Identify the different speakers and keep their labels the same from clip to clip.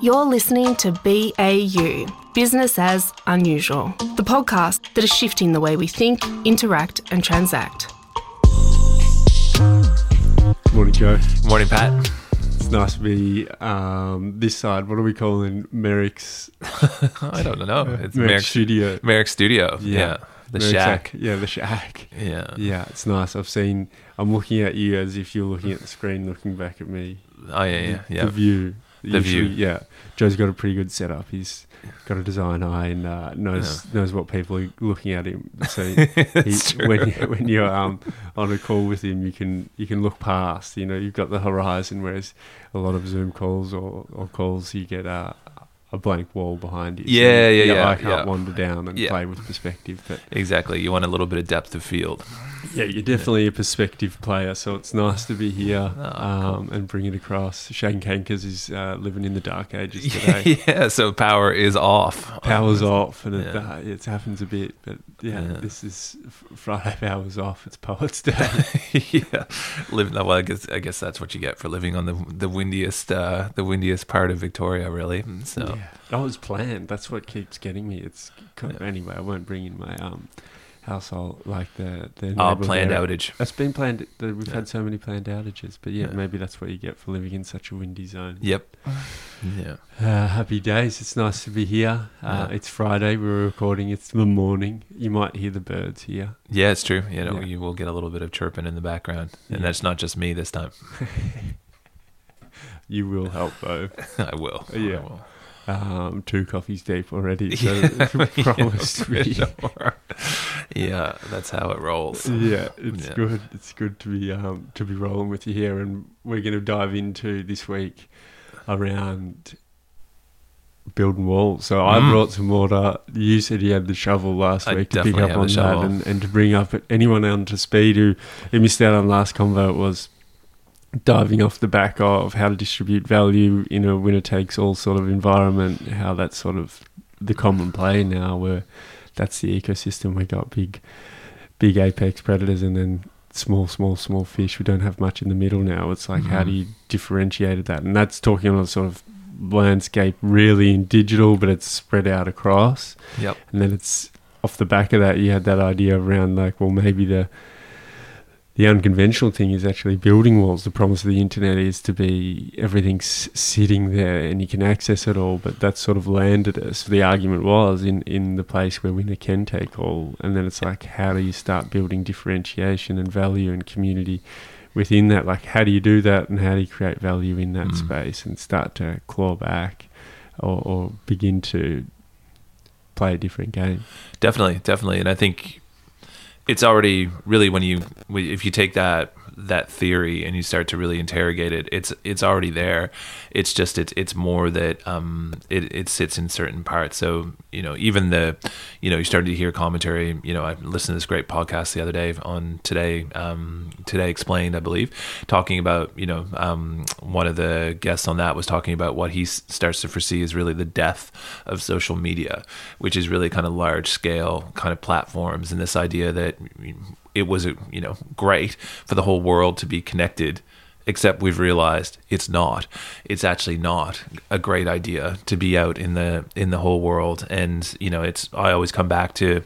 Speaker 1: You're listening to BAU, Business as Unusual, the podcast that is shifting the way we think, interact, and transact.
Speaker 2: Morning, Joe.
Speaker 3: Morning, Pat.
Speaker 2: It's nice to be um, this side. What are we calling Merrick's
Speaker 3: I don't know. It's Merrick,
Speaker 2: Studio?
Speaker 3: Merrick Studio. Yeah. The
Speaker 2: Merrick's
Speaker 3: shack.
Speaker 2: Yeah, the shack.
Speaker 3: Yeah.
Speaker 2: Yeah, it's nice. I've seen. I'm looking at you as if you're looking at the screen, looking back at me.
Speaker 3: Oh, yeah, yeah,
Speaker 2: The
Speaker 3: yeah.
Speaker 2: view.
Speaker 3: The view.
Speaker 2: Yeah, Joe's got a pretty good setup. He's got a design eye and uh, knows knows what people are looking at him. So he, when you, when you're um, on a call with him, you can you can look past. You know, you've got the horizon. Whereas a lot of Zoom calls or, or calls, you get uh, a blank wall behind you. So
Speaker 3: Yeah, yeah, yeah,
Speaker 2: eye can't
Speaker 3: yeah.
Speaker 2: wander down and
Speaker 3: Yeah.
Speaker 2: play with perspective. But
Speaker 3: Exactly. You want a little bit of depth of field.
Speaker 2: Yeah, you're definitely a perspective player. So it's nice to be here
Speaker 3: Oh,
Speaker 2: um, and bring it across. Shane Kankers is uh, living in the dark ages today.
Speaker 3: yeah. So power is off.
Speaker 2: Power's off, and it,
Speaker 3: Yeah.
Speaker 2: uh, it happens a bit. But yeah,
Speaker 3: Yeah.
Speaker 2: this is Friday. Power's off. It's Poets Day.
Speaker 3: yeah. Living. Well, I guess I guess that's what you get for living on the the windiest uh, the windiest part of Victoria, really. So
Speaker 2: Yeah, that was planned. That's what keeps getting me. It's anyway. I won't bring in my um household like the the
Speaker 3: oh, planned outage.
Speaker 2: It's been planned. the- We've
Speaker 3: Yeah.
Speaker 2: had so many planned outages, but yeah,
Speaker 3: Yeah.
Speaker 2: maybe that's what you get for living in such a windy zone.
Speaker 3: Yep. Yeah.
Speaker 2: Uh, happy days. It's nice to be here. Uh,
Speaker 3: Yeah.
Speaker 2: It's Friday. We're recording. It's the morning. You might hear the birds here.
Speaker 3: Yeah, it's true. You know,
Speaker 2: Yeah.
Speaker 3: you will get a little bit of chirping in the background, and that's not just me this time.
Speaker 2: You will help though.
Speaker 3: I will. I
Speaker 2: Yeah.
Speaker 3: will.
Speaker 2: Um, two coffees deep already. So
Speaker 3: Yeah,
Speaker 2: promise to
Speaker 3: sure. yeah, that's how it rolls.
Speaker 2: Yeah, it's
Speaker 3: Yeah.
Speaker 2: good. It's good to be um, to be rolling with you here, and we're going to dive into this week around building walls. So I
Speaker 3: Mm.
Speaker 2: brought some water. You said you had the shovel last
Speaker 3: I
Speaker 2: week to pick up on that, and, and to bring up anyone onto speed who, who missed out on last convo It was diving off the back of how to distribute value in a winner takes all sort of environment. How that's sort of the common play now, where that's the ecosystem. We got big, big apex predators, and then small, small, small fish. We don't have much in the middle now. It's like how do
Speaker 3: Mhm.
Speaker 2: you differentiate that? And that's talking on a sort of landscape, really in digital, but it's spread out across.
Speaker 3: Yep.
Speaker 2: And then it's off the back of that, you had that idea around like, well, maybe the the unconventional thing is actually building walls. The promise of the internet is to be everything's sitting there and you can access it all, but that sort of landed us. The argument was in, in the place where winner can take all. And then it's like, how do you start building differentiation and value and community within that? Like, how do you do that and how do you create value in that
Speaker 3: Mm.
Speaker 2: space and start to claw back or, or begin to play a different game?
Speaker 3: Definitely, definitely, and I think it's already really when you if you take that that theory and you start to really interrogate it, it's it's already there. It's just it's it's more that um it, it sits in certain parts. So you know even the you know you started to hear commentary. You know I listened to this great podcast the other day on today um today explained I believe talking about you know um one of the guests on that was talking about what he starts to foresee is really the death of social media, which is really kind of large scale kind of platforms and this idea that it was you know great for the whole world to be connected except we've realized it's not. It's actually not a great idea to be out in the in the whole world. And you know it's i always come back to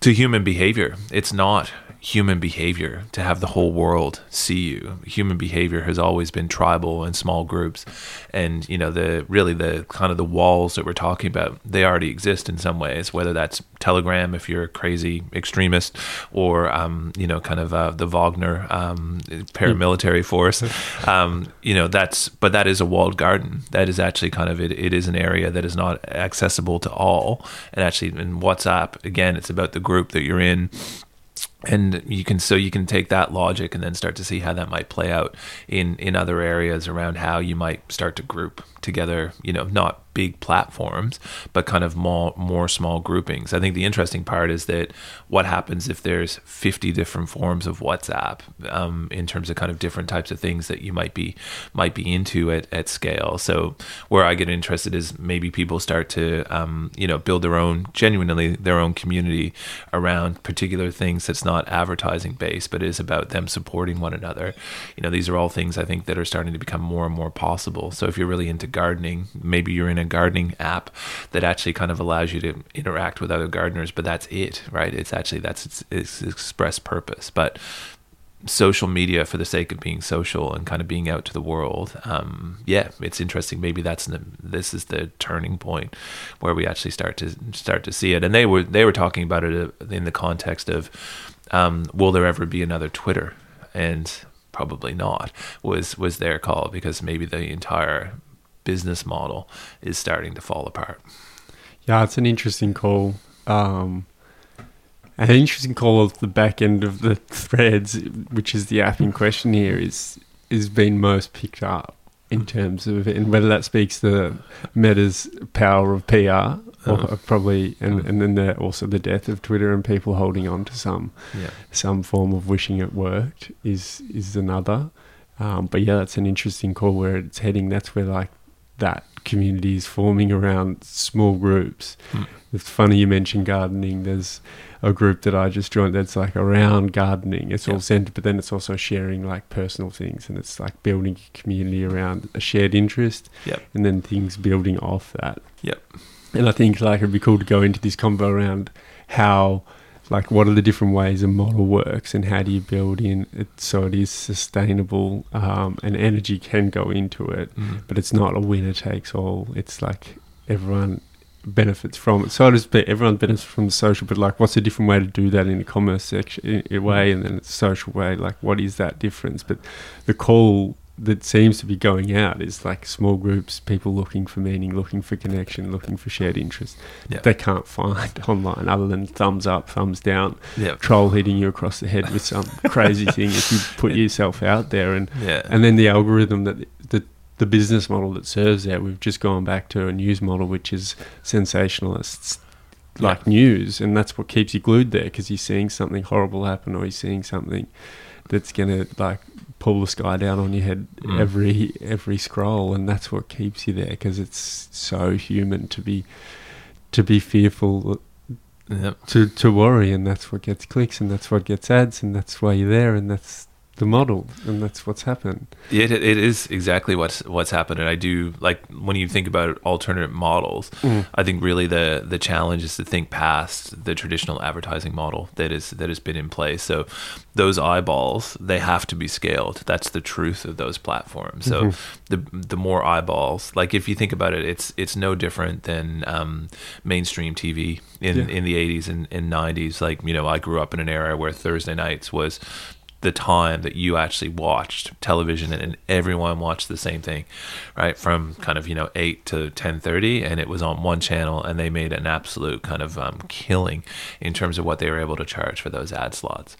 Speaker 3: to human behavior. It's not human behavior to have the whole world see you. Human behavior has always been tribal and small groups. And you know the really the kind of the walls that we're talking about they already exist in some ways whether that's telegram if you're a crazy extremist or um, you know kind of uh, the wagner um, paramilitary force. Um, you know that's but that is a walled garden. That is actually kind of it, it is an area that is not accessible to all. And actually in whatsapp again it's about the group that you're in and you can so you can take that logic and then start to see how that might play out in in other areas around how you might start to group together you know not big platforms but kind of more more small groupings i think the interesting part is that what happens if there's 50 different forms of whatsapp um, in terms of kind of different types of things that you might be might be into at, at scale so where i get interested is maybe people start to um, you know build their own genuinely their own community around particular things that's not advertising based, but is about them supporting one another. You know, these are all things I think that are starting to become more and more possible. So if you're really into gardening, maybe you're in a gardening app that actually kind of allows you to interact with other gardeners, but that's it, right? It's actually that's its, its express purpose. But social media for the sake of being social and kind of being out to the world. Um, yeah, it's interesting. Maybe that's the, this is the turning point where we actually start to start to see it. And they were they were talking about it uh, in the context of um, will there ever be another Twitter? And probably not was was their call because maybe the entire business model is starting to fall apart.
Speaker 2: Yeah, it's an interesting call. Um, an interesting call of the back end of the threads, which is the app in question here, is is being most picked up in terms of and whether that speaks to Meta's power of PR or
Speaker 3: Uh-huh.
Speaker 2: probably and, and then the, also the death of Twitter and people holding on to some
Speaker 3: Yeah.
Speaker 2: some form of wishing it worked is is another. Um, but yeah, that's an interesting call where it's heading. That's where like that community is forming around small groups.
Speaker 3: Mm.
Speaker 2: It's funny you mentioned gardening. There's a group that I just joined that's like around gardening. It's all centered, but then it's also sharing like personal things, and it's like building a community around a shared interest,
Speaker 3: Yep.
Speaker 2: and then things building off that.
Speaker 3: Yep.
Speaker 2: And I think like it'd be cool to go into this convo around how, like, what are the different ways a model works, and how do you build in it so it is sustainable, um, and energy can go into it,
Speaker 3: Mhm.
Speaker 2: but it's not a winner takes all. It's like everyone benefits from it. So to speak, everyone benefits from the social, but like, what's a different way to do that in a commerce section in, in a way, and then it's social way? Like, what is that difference? But the call that seems to be going out is like small groups, people looking for meaning, looking for connection, looking for shared interest. They can't find online other than thumbs up, thumbs down, troll hitting you across the head with some crazy thing if you put yourself out there. And
Speaker 3: Yeah.
Speaker 2: and then the algorithm that the the business model that serves that we've just gone back to a news model which is sensationalists like news. And that's what keeps you glued there because you're seeing something horrible happen or you're seeing something that's gonna like pull the sky down on your head
Speaker 3: Mm.
Speaker 2: every every scroll and that's what keeps you there because it's so human to be to be fearful
Speaker 3: Yep.
Speaker 2: to to worry and that's what gets clicks and that's what gets ads and that's why you're there and that's the model and that's what's happened
Speaker 3: It, it is exactly what's what's happened, and I do like when you think about alternate models.
Speaker 2: Mm.
Speaker 3: I think really the the challenge is to think past the traditional advertising model that is that has been in place. So those eyeballs they have to be scaled. That's the truth of those platforms. So
Speaker 2: Mhm.
Speaker 3: the the more eyeballs, like if you think about it, it's it's no different than um, mainstream TV in
Speaker 2: Yeah.
Speaker 3: in the 80s and, and 90s. Like you know, I grew up in an era where Thursday nights was the time that you actually watched television and everyone watched the same thing right? From kind of you know 8 to 10:30 and it was on one channel and they made an absolute kind of um, killing in terms of what they were able to charge for those ad slots.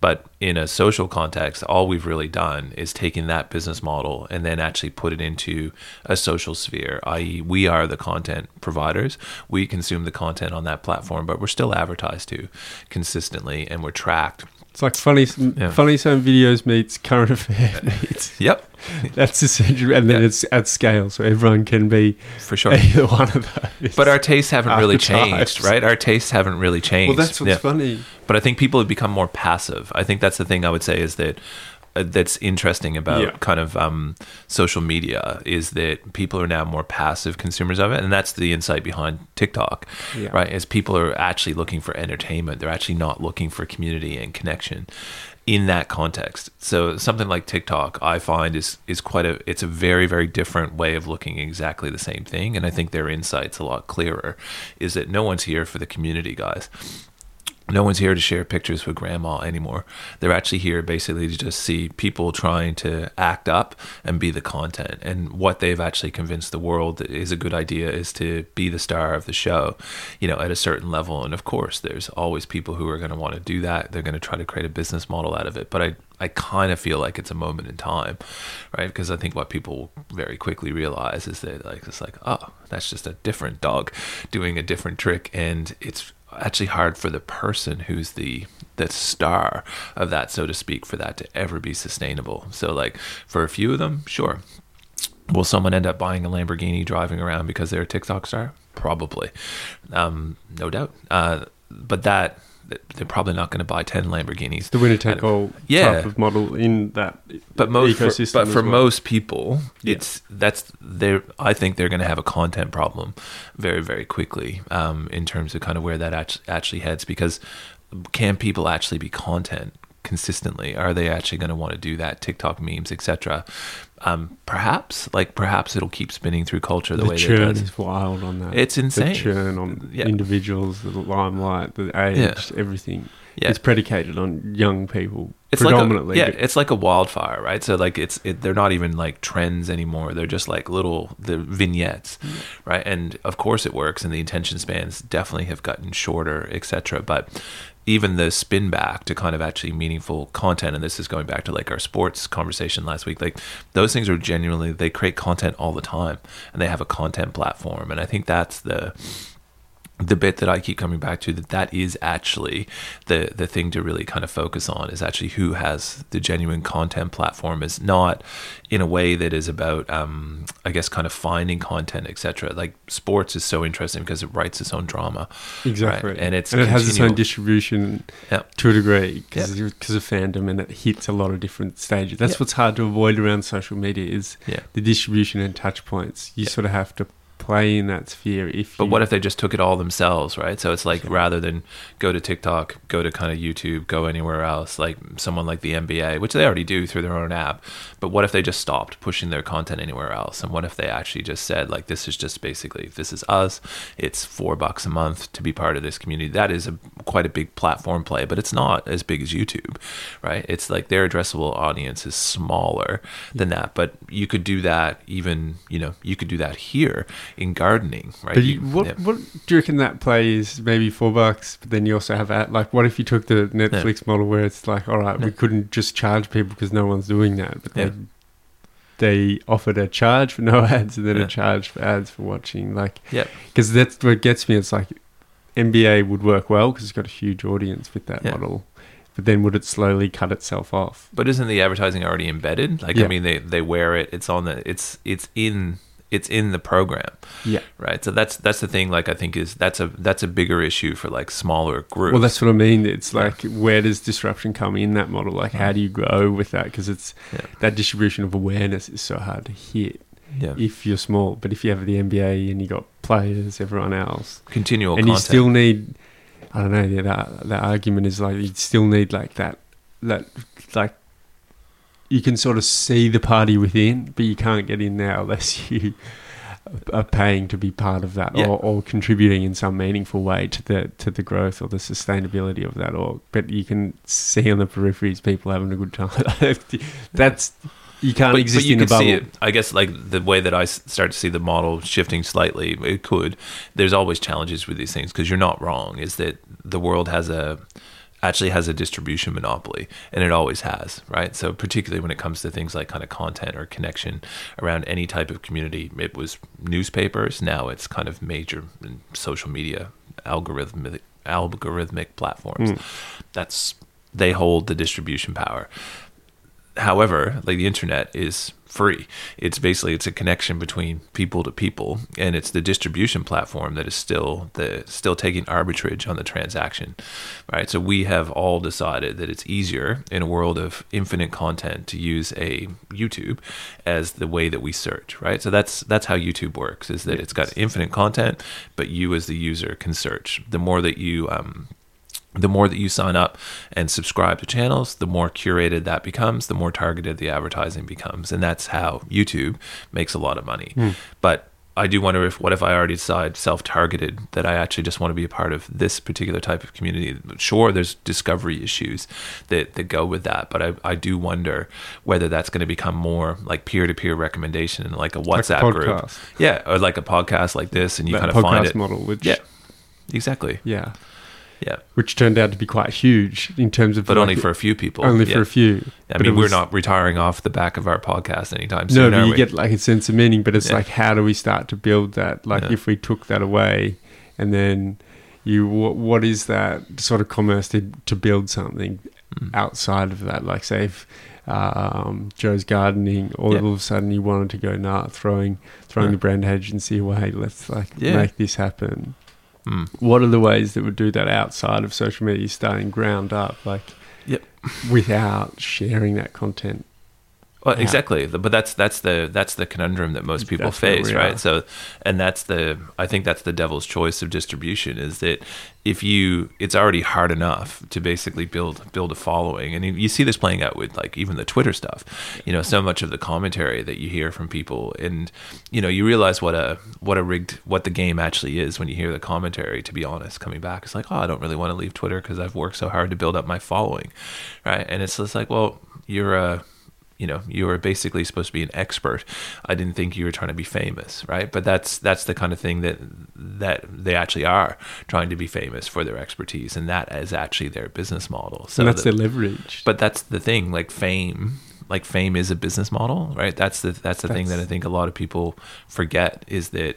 Speaker 3: But in a social context all we've really done is taken that business model and then actually put it into a social sphere i.e. we are the content providers. We consume the content on that platform but we're still advertised to consistently and we're tracked
Speaker 2: It's like funny,
Speaker 3: Yeah.
Speaker 2: funny some videos meets current affair meets.
Speaker 3: yep
Speaker 2: That's essential, and then
Speaker 3: Yeah.
Speaker 2: it's at scale, so everyone can be
Speaker 3: for sure
Speaker 2: either one of those.
Speaker 3: But our tastes haven't really changed, right? Our tastes haven't really changed.
Speaker 2: well, that's what's
Speaker 3: Yeah.
Speaker 2: funny.
Speaker 3: But I think people have become more passive. I think that's the thing I would say is that uh, that's interesting about
Speaker 2: Yeah.
Speaker 3: kind of um, social media is that people are now more passive consumers of it, and that's the insight behind TikTok,
Speaker 2: Yeah.
Speaker 3: right? Is people are actually looking for entertainment. They're actually not looking for community and connection in that context. So something like TikTok, I find is is quite a it's a very very different way of looking exactly the same thing, and I think their insights a lot clearer. Is that no one's here for the community, guys no one's here to share pictures with grandma anymore. They're actually here basically to just see people trying to act up and be the content. And what they've actually convinced the world is a good idea is to be the star of the show, you know, at a certain level. And of course, there's always people who are going to want to do that. They're going to try to create a business model out of it. But I, I kind of feel like it's a moment in time, right? Because I think what people very quickly realize is that like it's like, oh, that's just a different dog doing a different trick, and it's actually hard for the person who's the the star of that, so to speak, for that to ever be sustainable. So like for a few of them, sure. Will someone end up buying a Lamborghini driving around because they're a TikTok star? Probably, um, no doubt. Uh, but that they're probably not going to buy 10 Lamborghinis.
Speaker 2: The winner take all
Speaker 3: Yeah.
Speaker 2: type of model in that
Speaker 3: but most for, but for
Speaker 2: well.
Speaker 3: most people
Speaker 2: Yeah.
Speaker 3: it's that's they're i think they're going to have a content problem very very quickly um, in terms of kind of where that act- actually heads because can people actually be content consistently are they actually going to want to do that tiktok memes etc um, perhaps like perhaps it'll keep spinning through culture the,
Speaker 2: the
Speaker 3: way that it
Speaker 2: churn
Speaker 3: does
Speaker 2: is wild on that.
Speaker 3: It's insane.
Speaker 2: The churn on
Speaker 3: Yeah.
Speaker 2: individuals, the limelight, the age,
Speaker 3: Yeah.
Speaker 2: everything.
Speaker 3: Yeah.
Speaker 2: It's predicated on young people
Speaker 3: it's
Speaker 2: predominantly.
Speaker 3: like a, yeah, it's like a wildfire, right? So like it's it, they're not even like trends anymore. They're just like little the vignettes, right? And of course it works, and the attention spans definitely have gotten shorter, etc. But even the spin back to kind of actually meaningful content, and this is going back to like our sports conversation last week. Like those things are genuinely they create content all the time, and they have a content platform, and I think that's the the bit that I keep coming back to that that is actually the the thing to really kind of focus on is actually who has the genuine content platform is not in a way that is about um, I guess kind of finding content etc. Like sports is so interesting because it writes its own drama,
Speaker 2: exactly.
Speaker 3: right? and it's
Speaker 2: and it has its own distribution
Speaker 3: Yeah.
Speaker 2: to a degree
Speaker 3: Yeah.
Speaker 2: because of fandom and it hits a lot of different stages. That's
Speaker 3: Yeah.
Speaker 2: what's hard to avoid around social media is
Speaker 3: Yeah.
Speaker 2: the distribution and touch points. You
Speaker 3: Yeah.
Speaker 2: sort of have to play in that sphere. If
Speaker 3: But
Speaker 2: you,
Speaker 3: what if they just took it all themselves, right? So it's like rather than go to TikTok, go to kind of YouTube, go anywhere else, like someone like the NBA, which they already do through their own app. But what if they just stopped pushing their content anywhere else? And what if they actually just said, like, this is just basically, this is us. It's four bucks a month to be part of this community. That is a quite a big platform play, but it's not as big as YouTube, right? It's like their addressable audience is smaller than that. But you could do that even, you know, you could do that here in gardening, right?
Speaker 2: But you, what
Speaker 3: yeah.
Speaker 2: what do you reckon that play is? Maybe four bucks, but then you also have ad. Like, what if you took the Netflix model where it's like, all right, we couldn't just charge people because no one's doing that, but
Speaker 3: Yeah.
Speaker 2: they they offered a charge for no ads and then
Speaker 3: Yeah.
Speaker 2: a charge for ads for watching. Like,
Speaker 3: Yep.
Speaker 2: because that's what gets me. It's like NBA would work well because it's got a huge audience with that
Speaker 3: Yeah.
Speaker 2: model. But then would it slowly cut itself off?
Speaker 3: But isn't the advertising already embedded? Like
Speaker 2: Yeah.
Speaker 3: I mean, they they wear it. It's on the. It's it's in it's in the program,
Speaker 2: Yeah.
Speaker 3: right? So that's that's the thing. Like I think is that's a that's a bigger issue for like smaller groups.
Speaker 2: Well, that's what I mean. It's like, where does disruption come in that model? Like, how mm-hmm. do you grow with that? Because it's
Speaker 3: Yeah.
Speaker 2: that distribution of awareness is so hard to hit
Speaker 3: yeah.
Speaker 2: if you're small. But if you have the NBA and you got players, everyone else,
Speaker 3: continual
Speaker 2: and
Speaker 3: content.
Speaker 2: you still need, I don't know. Yeah, that that argument is like you still need like that that like you can sort of see the party within, but you can't get in there unless you are paying to be part of that
Speaker 3: Yeah.
Speaker 2: or, or contributing in some meaningful way to the to the growth or the sustainability of that org. But you can see on the peripheries people having a good time. That's you can't
Speaker 3: but,
Speaker 2: exist
Speaker 3: but you
Speaker 2: in a
Speaker 3: can
Speaker 2: bubble.
Speaker 3: see it. I guess like the way that I start to see the model shifting slightly, it could. There's always challenges with these things because you're not wrong. Is that the world has a actually has a distribution monopoly and it always has right? So particularly when it comes to things like kind of content or connection around any type of community. It was newspapers now it's kind of major social media algorithmic algorithmic platforms.
Speaker 2: Mm.
Speaker 3: that's they hold the distribution power however like the internet is free. It's basically it's a connection between people to people and it's the distribution platform that is still the still taking arbitrage on the transaction right? So we have all decided that it's easier in a world of infinite content to use a youtube as the way that we search right? So that's that's how youtube works is that it's got infinite content but you as the user can search. The more that you um the more that you sign up and subscribe to channels, the more curated that becomes, the more targeted the advertising becomes. And that's how YouTube makes a lot of money. Hmm. But I do wonder if what if I already decide self targeted that I actually just want to be a part of this particular type of community? Sure, there's discovery issues that, that go with that, but I, I do wonder whether that's going to become more like peer to peer recommendation and like a WhatsApp group. Yeah, or like a podcast like this, and you
Speaker 2: that
Speaker 3: kind of find it.
Speaker 2: model, which
Speaker 3: Yeah, exactly.
Speaker 2: yeah,
Speaker 3: Yeah.
Speaker 2: which turned out to be quite huge in terms of
Speaker 3: But
Speaker 2: like,
Speaker 3: only for a few people.
Speaker 2: only
Speaker 3: Yeah.
Speaker 2: for a few.
Speaker 3: I
Speaker 2: But
Speaker 3: mean,
Speaker 2: it
Speaker 3: we're not retiring off the back of our podcast anytime soon.
Speaker 2: No,
Speaker 3: but
Speaker 2: you
Speaker 3: we?
Speaker 2: get like a sense of meaning. But it's
Speaker 3: Yeah.
Speaker 2: like, how do we start to build that? Like,
Speaker 3: Yeah.
Speaker 2: if we took that away, and then you, what, what is that sort of commerce to, to build something
Speaker 3: Mm.
Speaker 2: outside of that? Like, say, if um, Joe's gardening, all, all of a sudden you wanted to go, nah, throwing throwing
Speaker 3: Yeah.
Speaker 2: the brand agency away. Let's like
Speaker 3: Yeah.
Speaker 2: make this happen.
Speaker 3: Hmm.
Speaker 2: what are the ways that would do that outside of social media, starting ground up, like
Speaker 3: Yep.
Speaker 2: without sharing that content?
Speaker 3: Well,
Speaker 2: Yeah.
Speaker 3: exactly. But that's that's the that's the conundrum that most people
Speaker 2: That's
Speaker 3: face, right?
Speaker 2: are.
Speaker 3: So, and that's the I think that's the devil's choice of distribution is that if you it's already hard enough to basically build build a following, and you, you see this playing out with like even the Twitter stuff. You know, so much of the commentary that you hear from people, and you know, you realize what a what a rigged what the game actually is when you hear the commentary. To be honest, coming back, it's like, oh, I don't really want to leave Twitter because I've worked so hard to build up my following, right? And it's just like, well, you're a you know you were basically supposed to be an expert. I didn't think you were trying to be famous right? But that's that's the kind of thing that that they actually are trying to be famous for their expertise. And that is actually their business model. So
Speaker 2: and that's
Speaker 3: the-
Speaker 2: their leverage.
Speaker 3: but that's the thing like fame like fame is a business model right? That's the that's the thing that i think a lot of people forget is that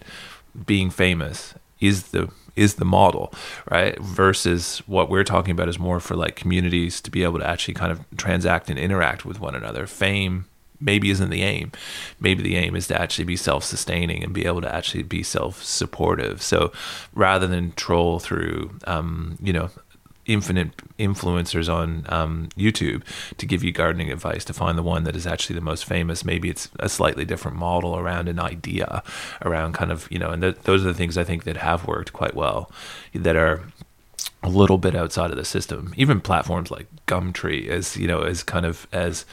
Speaker 3: being famous is the is the model right? Versus what we're talking about is more for like communities to be able to actually kind of transact and interact with one another. Fame maybe isn't the aim. Maybe the aim is to actually be self-sustaining and be able to actually be self-supportive. So rather than troll through um, you know infinite influencers on um, YouTube to give you gardening advice to find the one that is actually the most famous. Maybe it's a slightly different model around an idea, around kind of you know, and th- those are the things I think that have worked quite well, that are a little bit outside of the system. Even platforms like Gumtree, as you know, as kind of as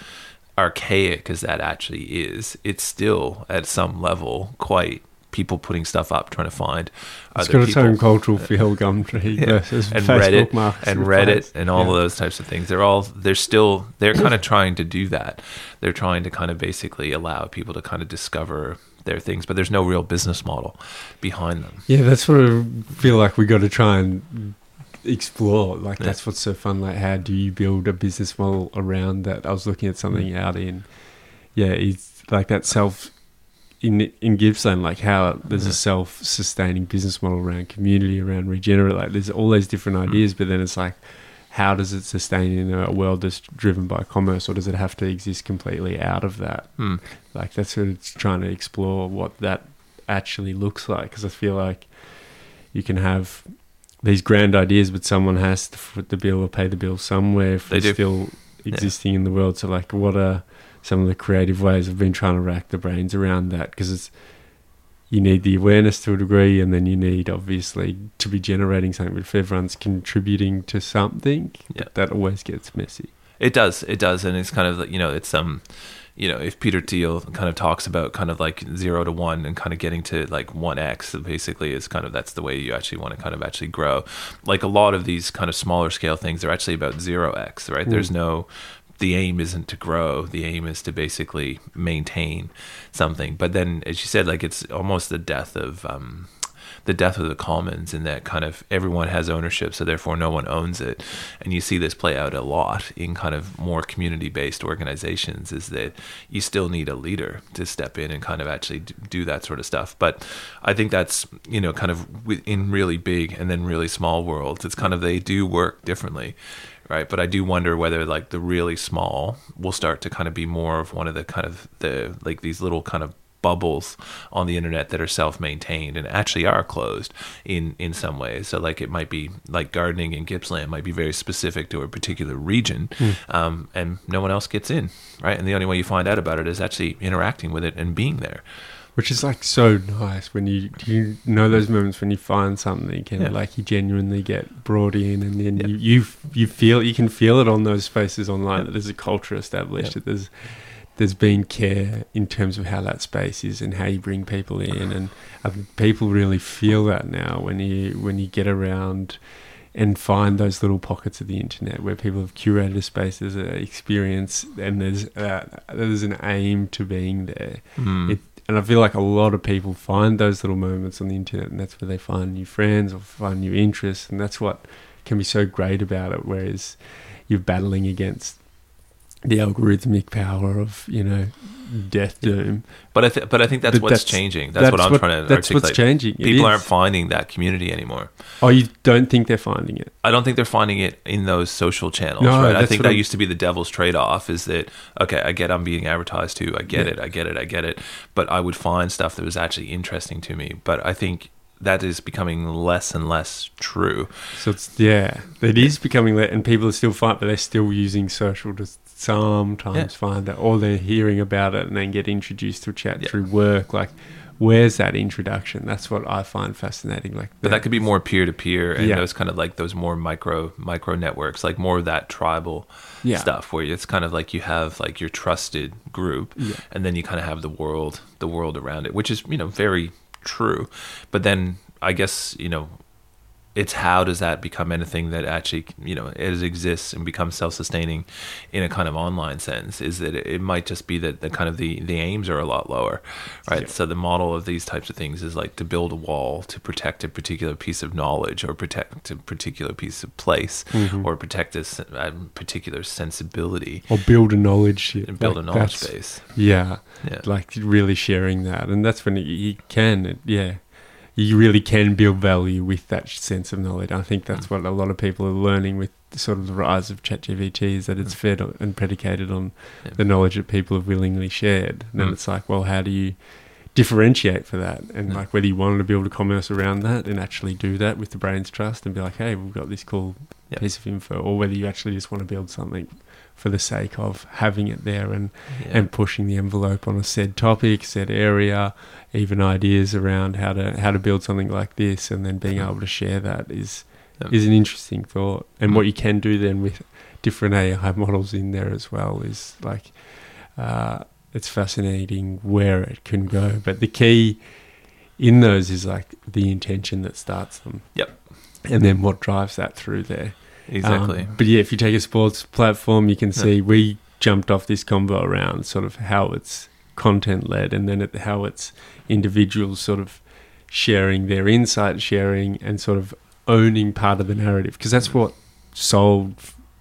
Speaker 3: archaic as that actually is, it's still at some level quite people putting stuff up trying to find
Speaker 2: It's
Speaker 3: other
Speaker 2: got its own cultural feel, Gumtree
Speaker 3: Yeah.
Speaker 2: versus
Speaker 3: and
Speaker 2: Facebook
Speaker 3: Reddit and Reddit and all
Speaker 2: Yeah.
Speaker 3: of those types of things. They're all they're still they're kind of trying to do that. They're trying to kind of basically allow people to kind of discover their things, but there's no real business model behind them.
Speaker 2: Yeah, that's what I feel like we got to try and explore. Like
Speaker 3: Yeah.
Speaker 2: that's what's so fun. Like, how do you build a business model around that? I was looking at something
Speaker 3: Mm.
Speaker 2: out in, yeah, it's like that self in in Gippsland. Like how there's
Speaker 3: Yeah.
Speaker 2: a self-sustaining business model around community, around regenerate. Like there's all those different
Speaker 3: Mm.
Speaker 2: ideas, but then it's like. How does it sustain in a world that's driven by commerce, or does it have to exist completely out of that?
Speaker 3: Hmm.
Speaker 2: like that's what it's trying to explore what that actually looks like because i feel like you can have these grand ideas but someone has to foot the bill or pay the bill somewhere for
Speaker 3: They do.
Speaker 2: still existing in the world so like what are some of the creative ways i've been trying to rack the brains around that because it's you need the awareness to a degree and then you need obviously to be generating something but if everyone's contributing to something
Speaker 3: Yeah.
Speaker 2: that always gets messy
Speaker 3: It does, it does, and it's kind of like, you know, it's um, you know, if Peter Thiel kind of talks about kind of like zero to one and kind of getting to like one x, basically is kind of that's the way you actually want to kind of actually grow. Like a lot of these kind of smaller scale things are actually about zero x, right? There's no. The aim isn't to grow. The aim is to basically maintain something. But then, as you said, like it's almost the death of um, the death of the commons in that kind of everyone has ownership so therefore no one owns it and you see this play out a lot in kind of more community based organizations is that you still need a leader to step in and kind of actually do that sort of stuff but i think that's you know kind of in really big and then really small worlds it's kind of they do work differently right? But i do wonder whether like the really small will start to kind of be more of one of the kind of the like these little kind of bubbles on the internet that are self-maintained and actually are closed in in some ways. So like it might be like gardening in gippsland might be very specific to a particular region um, and no one else gets in right? And the only way you find out about it is actually interacting with it and being there
Speaker 2: which is like so nice when you you know those moments when you find something and
Speaker 3: Yeah.
Speaker 2: like you genuinely get brought in and then you you you feel you can feel it on those spaces online that there's a culture established that there's there's been care in terms of how that space is and how you bring people in. And I people really feel that now when you when you get around and find those little pockets of the internet where people have curated a space there's an experience and there's uh, there's an aim to being there.
Speaker 3: Mm.
Speaker 2: it, and I feel like a lot of people find those little moments on the internet, and that's where they find new friends or find new interests, and that's what can be so great about it. Whereas you're battling against the algorithmic power of you know death doom.
Speaker 3: but i th- but i think that's
Speaker 2: But
Speaker 3: what's
Speaker 2: that's-
Speaker 3: changing that's, what i'm trying to
Speaker 2: That's
Speaker 3: articulate
Speaker 2: what's changing. It
Speaker 3: people
Speaker 2: is.
Speaker 3: aren't finding that community anymore
Speaker 2: Oh, you don't think they're finding it?
Speaker 3: I don't think they're finding it in those social channels,
Speaker 2: No,
Speaker 3: right? I think that
Speaker 2: I'm-
Speaker 3: used to be the devil's trade-off is that okay, I get I'm being advertised to, I get
Speaker 2: Yeah.
Speaker 3: it, I get it, I get it, but I would find stuff that was actually interesting to me. But I think that is becoming less and less true.
Speaker 2: So it's yeah, it is becoming that, and people are still fine, but they're still using social to sometimes
Speaker 3: Yeah.
Speaker 2: find that, or they're hearing about it and then get introduced to a chat
Speaker 3: Yeah.
Speaker 2: through work. Like, where's that introduction? That's what I find fascinating. Like,
Speaker 3: But that could be more peer to peer and
Speaker 2: Yeah.
Speaker 3: those kind of like those more micro micro networks, like more of that tribal
Speaker 2: Yeah.
Speaker 3: stuff where it's kind of like you have like your trusted group
Speaker 2: Yeah.
Speaker 3: and then you kind of have the world the world around it, which is, you know, very true. But then I guess, you know, it's how does that become anything that actually you know it exists and becomes self-sustaining in a kind of online sense is that it might just be that the kind of the the aims are a lot lower right
Speaker 2: Yeah.
Speaker 3: so the model of these types of things is like to build a wall to protect a particular piece of knowledge or protect a particular piece of place
Speaker 2: Mm-hmm.
Speaker 3: or protect a, particular sensibility
Speaker 2: or build a knowledge
Speaker 3: and build
Speaker 2: like,
Speaker 3: a knowledge base
Speaker 2: Yeah,
Speaker 3: Yeah.
Speaker 2: like really sharing that, and that's when you, you can, it- yeah, you really can build value with that sense of knowledge. I think
Speaker 3: Mm.
Speaker 2: that's what a lot of people are learning with sort of the rise of ChatGPT is that it's fed and predicated on
Speaker 3: Mm. Yeah.
Speaker 2: the knowledge that people have willingly shared. And then
Speaker 3: Mm.
Speaker 2: it's like, well, how do you differentiate for that? And
Speaker 3: Yeah.
Speaker 2: like whether you wanted to build a commerce around that and actually do that with the brain's trust and be like, hey, we've got this cool
Speaker 3: Yeah.
Speaker 2: piece of info, or whether you actually just want to build something for the sake of having it there and
Speaker 3: Yeah.
Speaker 2: and pushing the envelope on a said topic, said area, even ideas around how to how to build something like this, and then being able to share that is is an interesting thought. And what you can do then with different AI models in there as well is like uh, it's fascinating where it can go. But the key in those is like the intention that starts them.
Speaker 3: Yep.
Speaker 2: And then what drives that through there.
Speaker 3: Exactly
Speaker 2: Um, but yeah, if you take a sports platform, you can
Speaker 3: Yeah.
Speaker 2: see we jumped off this convo around sort of how it's content led and then how it's individuals sort of sharing their insight, sharing and sort of owning part of the narrative because that's what sold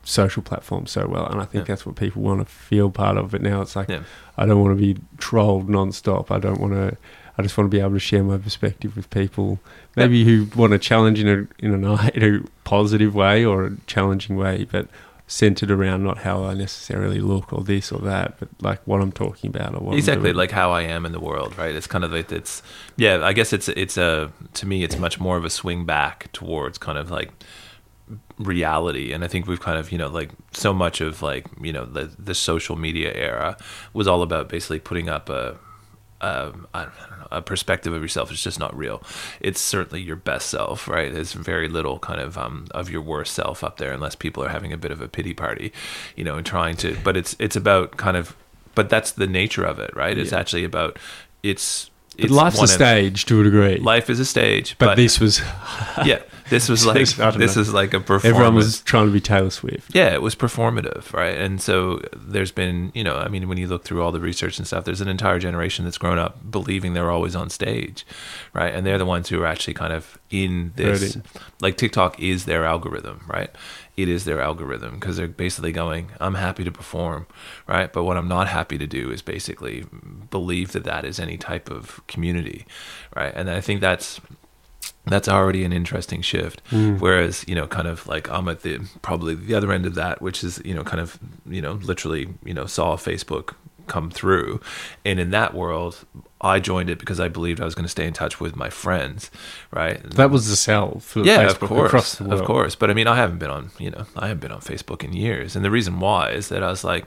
Speaker 2: social platforms so well. And I think
Speaker 3: Yeah.
Speaker 2: that's what people want to feel part of. But now it's like,
Speaker 3: Yeah.
Speaker 2: I don't want to be trolled nonstop. I don't want to. I just want to be able to share my perspective with people, maybe who want to challenge in a in a, in a positive way or a challenging way, but centered around not how I necessarily look or this or that, but like what I'm talking about or what I'm
Speaker 3: exactly like how I am in the world, right? It's kind of like it's yeah. I guess it's it's a to me it's much more of a swing back towards kind of like reality and i think we've kind of you know like so much of like you know the the social media era was all about basically putting up a um, I don't know, a perspective of yourself is just not real. It's certainly your best self, right? There's very little kind of um, of your worst self up there, unless people are having a bit of a pity party, you know, and trying to. But it's it's about kind of, but that's the nature of it, right? It's
Speaker 2: Yeah.
Speaker 3: actually about it's.
Speaker 2: But
Speaker 3: it's
Speaker 2: life's a
Speaker 3: one of-
Speaker 2: stage to a degree.
Speaker 3: Life is a stage,
Speaker 2: but,
Speaker 3: but,
Speaker 2: this was
Speaker 3: yeah, this was like this
Speaker 2: know.
Speaker 3: is like a performance.
Speaker 2: everyone was trying to be Taylor Swift.
Speaker 3: Yeah, it was performative, right? And so there's been, you know, I mean, when you look through all the research and stuff, there's an entire generation that's grown up believing they're always on stage, right? And they're the ones who are actually kind of in this.
Speaker 2: Right.
Speaker 3: Like TikTok is their algorithm, right? It is their algorithm because they're basically going, I'm happy to perform, right? But what I'm not happy to do is basically believe that that is any type of community, right? And I think that's that's already an interesting shift. Mm. Whereas, you know, kind of like I'm at the probably the other end of that, which is, you know, kind of, you know, literally, you know, saw Facebook come through. And in that world, I joined it because I believed I was going to stay in touch with my friends, right?
Speaker 2: That was the sell for
Speaker 3: yeah,
Speaker 2: Facebook
Speaker 3: of course,
Speaker 2: across the world.
Speaker 3: of course. But I mean, I haven't been on, you know, I haven't been on Facebook in years, and the reason why is that I was like,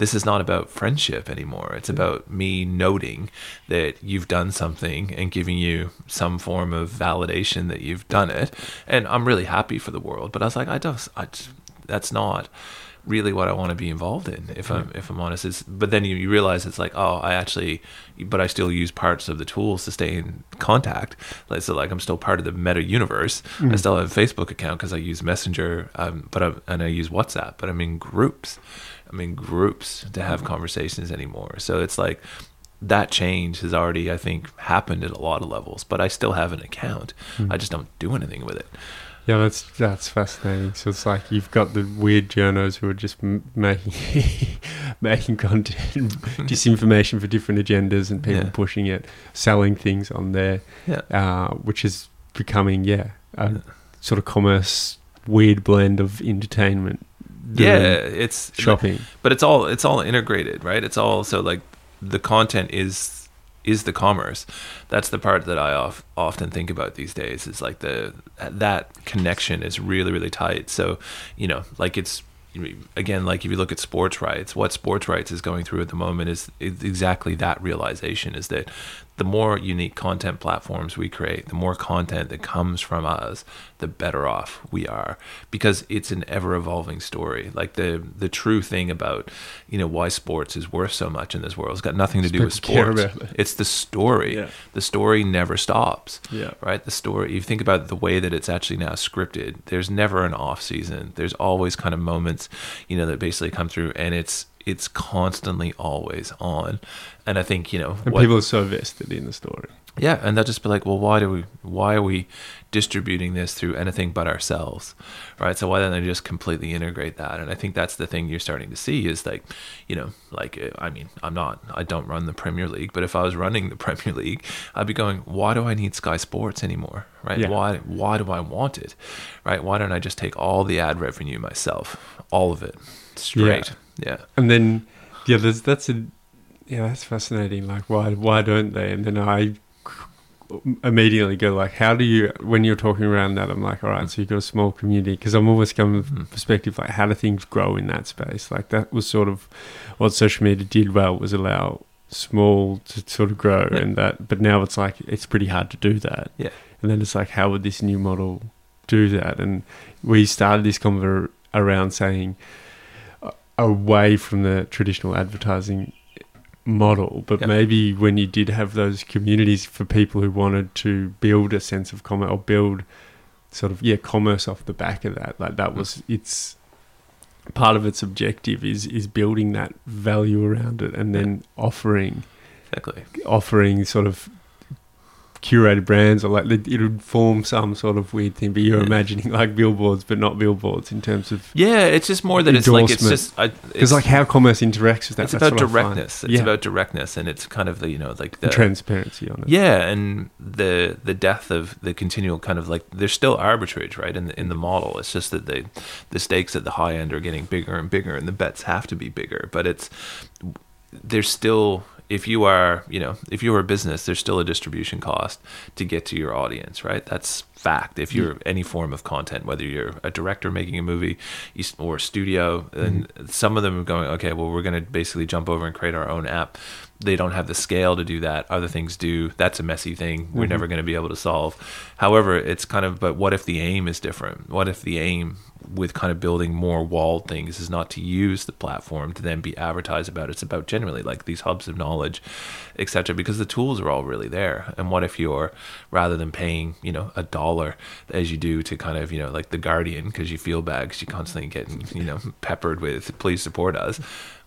Speaker 3: this is not about friendship anymore. It's about me noting that you've done something and giving you some form of validation that you've done it, and I'm really happy for the world. But I was like, I don't, I, that's not really what I want to be involved in if I'm if I'm honest. It's but then you, you realize it's like oh I actually but I still use parts of the tools to stay in contact. Like so like I'm still part of the meta universe. I still have a Facebook account because I use Messenger um, but I, and I use WhatsApp but I'm in groups I'm in groups to have conversations anymore so it's like that change has already I think happened at a lot of levels but I still have an account I just don't do anything with it
Speaker 2: Yeah, that's that's fascinating. So it's like you've got the weird journos who are just m- making making content, disinformation for different agendas, and people
Speaker 3: Yeah.
Speaker 2: pushing it, selling things on there,
Speaker 3: yeah
Speaker 2: uh, which is becoming yeah a sort of commerce weird blend of entertainment.
Speaker 3: Yeah it's
Speaker 2: shopping.
Speaker 3: but it's all it's all integrated right it's all so like the content is is the commerce. That's the part that I of, often think about these days. Is like the that connection is really really tight. So you know, like it's again like if you look at sports rights, what sports rights is going through at the moment is, is exactly that realization is that the more unique content platforms we create, the more content that comes from us, the better off we are because it's an ever evolving story. Like the the true thing about, you know, why sports is worth so much in this world. It's got nothing to do with sports.
Speaker 2: It.
Speaker 3: It's the story.
Speaker 2: Yeah.
Speaker 3: The story never stops.
Speaker 2: Yeah.
Speaker 3: Right? The story you think about the way that it's actually now scripted, there's never an off season. There's always kind of moments, you know, that basically come through and it's it's constantly always on. And I think, you know,
Speaker 2: and
Speaker 3: what-
Speaker 2: people are so vested in the story.
Speaker 3: yeah, and they'll just be like, well, why do we? Why are we distributing this through anything but ourselves, right? So why don't they just completely integrate that? And I think that's the thing you're starting to see is like, you know, like I mean, I'm not, I don't run the Premier League, but if I was running the Premier League, I'd be going, why do I need Sky Sports anymore, right?
Speaker 2: Yeah.
Speaker 3: Why, why do I want it, right? Why don't I just take all the ad revenue myself, all of it, straight? Yeah,
Speaker 2: And then, yeah, there's, that's a, yeah, that's fascinating. Like, why, why don't they? And then I immediately go like, how do you, when you're talking around that, I'm like, all right, so you've got a small community because I'm always coming from
Speaker 3: Mhm.
Speaker 2: perspective like, how do things grow in that space? Like that was sort of what social media did well was allow small to sort of grow
Speaker 3: Yeah.
Speaker 2: and that, but now it's like it's pretty hard to do that.
Speaker 3: Yeah.
Speaker 2: And then it's like, how would this new model do that? And we started this conver around saying away from the traditional advertising model, but
Speaker 3: Yep.
Speaker 2: maybe when you did have those communities for people who wanted to build a sense of commerce or build sort of yeah commerce off the back of that, like that mm. was it's part of its objective is is building that value around it and then offering
Speaker 3: exactly.
Speaker 2: offering sort of curated brands or like it would form some sort of weird thing but you're imagining like billboards but not billboards in terms of
Speaker 3: Yeah, it's just more that it's like it's just
Speaker 2: because
Speaker 3: it's
Speaker 2: like how commerce interacts with that
Speaker 3: it's
Speaker 2: that's
Speaker 3: about
Speaker 2: what I find.
Speaker 3: directness. It's
Speaker 2: yeah.
Speaker 3: about directness, and it's kind of the you know like the
Speaker 2: transparency on it
Speaker 3: Yeah, and the the death of the continual kind of like there's still arbitrage, right, in the, in the model. It's just that the the stakes at the high end are getting bigger and bigger, and the bets have to be bigger. But it's there's still if you are you know if you're a business, there's still a distribution cost to get to your audience, right? That's fact. If you're any form of content, whether you're a director making a movie or a studio, and some of them are going, okay, well, we're going to basically jump over and create our own app. They don't have the scale to do that. Other things do. That's a messy thing. We're
Speaker 2: Mhm.
Speaker 3: never going to be able to solve. However, it's kind of, but what if the aim is different? What if the aim with kind of building more walled things is not to use the platform to then be advertised about? It's about generally like these hubs of knowledge, etc. Because the tools are all really there. And what if you're rather than paying, you know, a dollar as you do to kind of, you know, like the Guardian because you feel bad because you're constantly getting, you know, peppered with please support us.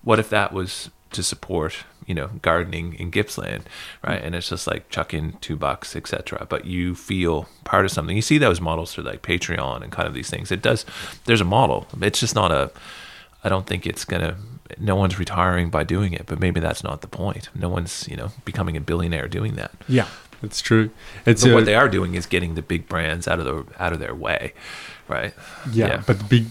Speaker 3: What if that was to support, you know, gardening in Gippsland, right? And it's just like chuck in two bucks, etc. But you feel part of something. You see those models through like Patreon and kind of these things. It does. There's a model. It's just not a. I don't think it's gonna. No one's retiring by doing it, but maybe that's not the point. No one's, you know, becoming a billionaire doing that.
Speaker 2: yeah it's true it's a,
Speaker 3: what they are doing is getting the big brands out of the out of their way, right?
Speaker 2: yeah,
Speaker 3: yeah.
Speaker 2: but the big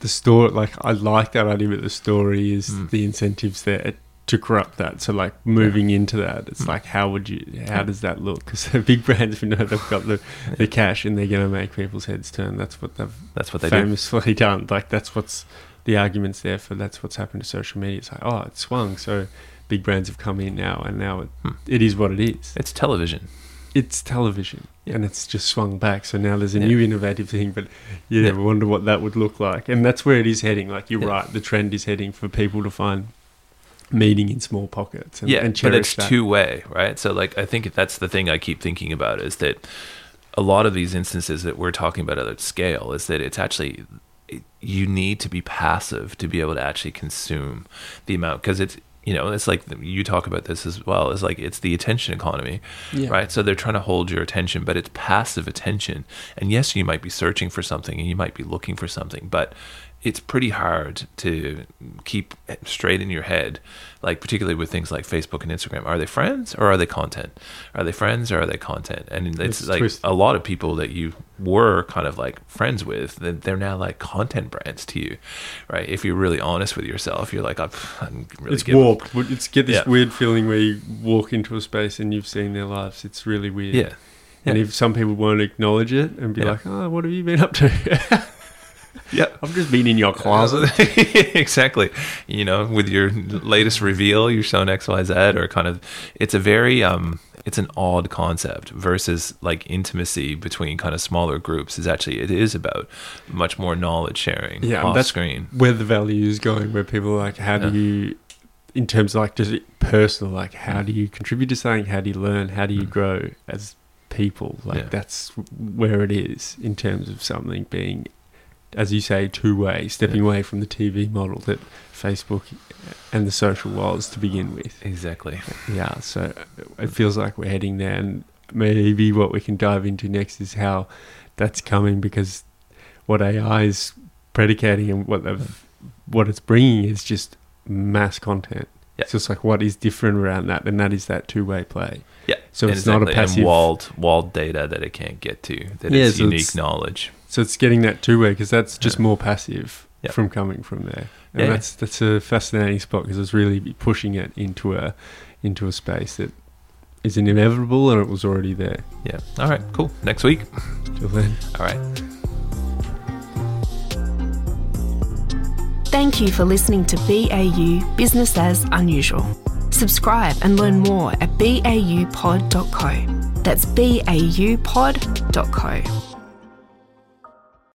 Speaker 2: the story like i like that idea but the story is
Speaker 3: Mm.
Speaker 2: the incentives there to corrupt that so like moving into that it's
Speaker 3: Mm.
Speaker 2: like how would you how does that look because the big brands we know they've got the, the cash and they're going to make people's heads turn that's what they've
Speaker 3: That's what they do.
Speaker 2: famously done like that's what's the arguments there for that's what's happened to social media it's like oh it swung so big brands have come in now and now it,
Speaker 3: Hmm.
Speaker 2: it is what it is
Speaker 3: It's television.
Speaker 2: it's television
Speaker 3: Yeah.
Speaker 2: and it's just swung back so now there's a
Speaker 3: Yeah.
Speaker 2: new innovative thing but yeah,
Speaker 3: Yeah.
Speaker 2: Wonder what that would look like and that's where it is heading like you're right the trend is heading for people to find meaning in small pockets and,
Speaker 3: yeah,
Speaker 2: and
Speaker 3: but it's
Speaker 2: that
Speaker 3: two way, right? So like I think that's the thing I keep thinking about is that a lot of these instances that we're talking about at scale is that it's actually you need to be passive to be able to actually consume the amount because it's you know it's like you talk about this as well is like it's the attention economy
Speaker 2: Yeah.
Speaker 3: right so they're trying to hold your attention but it's passive attention and yes you might be searching for something and you might be looking for something but it's pretty hard to keep straight in your head, like particularly with things like Facebook and Instagram. Are they friends or are they content? Are they friends or are they content? And it's,
Speaker 2: It's
Speaker 3: like
Speaker 2: twist-
Speaker 3: a lot of people that you were kind of like friends with, they're now like content brands to you, right? If you're really honest with yourself, you're like, "Oh, I'm really
Speaker 2: it's
Speaker 3: giving-
Speaker 2: warped. but It's get this
Speaker 3: Yeah.
Speaker 2: weird feeling where you walk into a space and you've seen their lives. It's really weird.
Speaker 3: Yeah.
Speaker 2: And if some people won't acknowledge it and be
Speaker 3: Yeah.
Speaker 2: like, "Oh, what have you been up to?"
Speaker 3: Yeah.
Speaker 2: I've just been in your closet.
Speaker 3: exactly. You know, with your latest reveal, you're showing X, Y, Z, or kind of. It's a very um, it's an odd concept versus like intimacy between kind of smaller groups. Is actually it is about much more knowledge sharing
Speaker 2: Yeah, and
Speaker 3: off
Speaker 2: that's
Speaker 3: screen.
Speaker 2: where the value is going. Where people are like, "How do you?" In terms of like just personal, like how do you contribute to something? How do you learn? How do you
Speaker 3: Mm.
Speaker 2: grow as people? Like
Speaker 3: Yeah.
Speaker 2: that's where it is in terms of something being, as you say, two way, stepping
Speaker 3: Yeah.
Speaker 2: away from the TV model that Facebook and the social was to begin with.
Speaker 3: Exactly.
Speaker 2: Yeah, so it feels like we're heading there, and maybe what we can dive into next is how that's coming because what AI is predicating and what they've, what it's bringing is just mass content.
Speaker 3: Yeah.
Speaker 2: It's just like what is different around that, and that is that two way play.
Speaker 3: Yeah.
Speaker 2: So it's not a
Speaker 3: Exactly.
Speaker 2: passive.
Speaker 3: and walled walled data that it can't get to. That
Speaker 2: Yeah,
Speaker 3: it's
Speaker 2: so
Speaker 3: unique
Speaker 2: it's-
Speaker 3: knowledge.
Speaker 2: So it's getting that two way because that's just
Speaker 3: Yeah.
Speaker 2: more passive
Speaker 3: Yeah.
Speaker 2: from coming from there, and
Speaker 3: Yeah, yeah.
Speaker 2: that's that's a fascinating spot because it's really pushing it into a into a space that is inevitable and it was already there.
Speaker 3: Yeah. All right. Cool. Next week.
Speaker 2: Till then.
Speaker 3: All right.
Speaker 1: Thank you for listening to BAU Business as Unusual. Subscribe and learn more at baupod.co. That's baupod.co.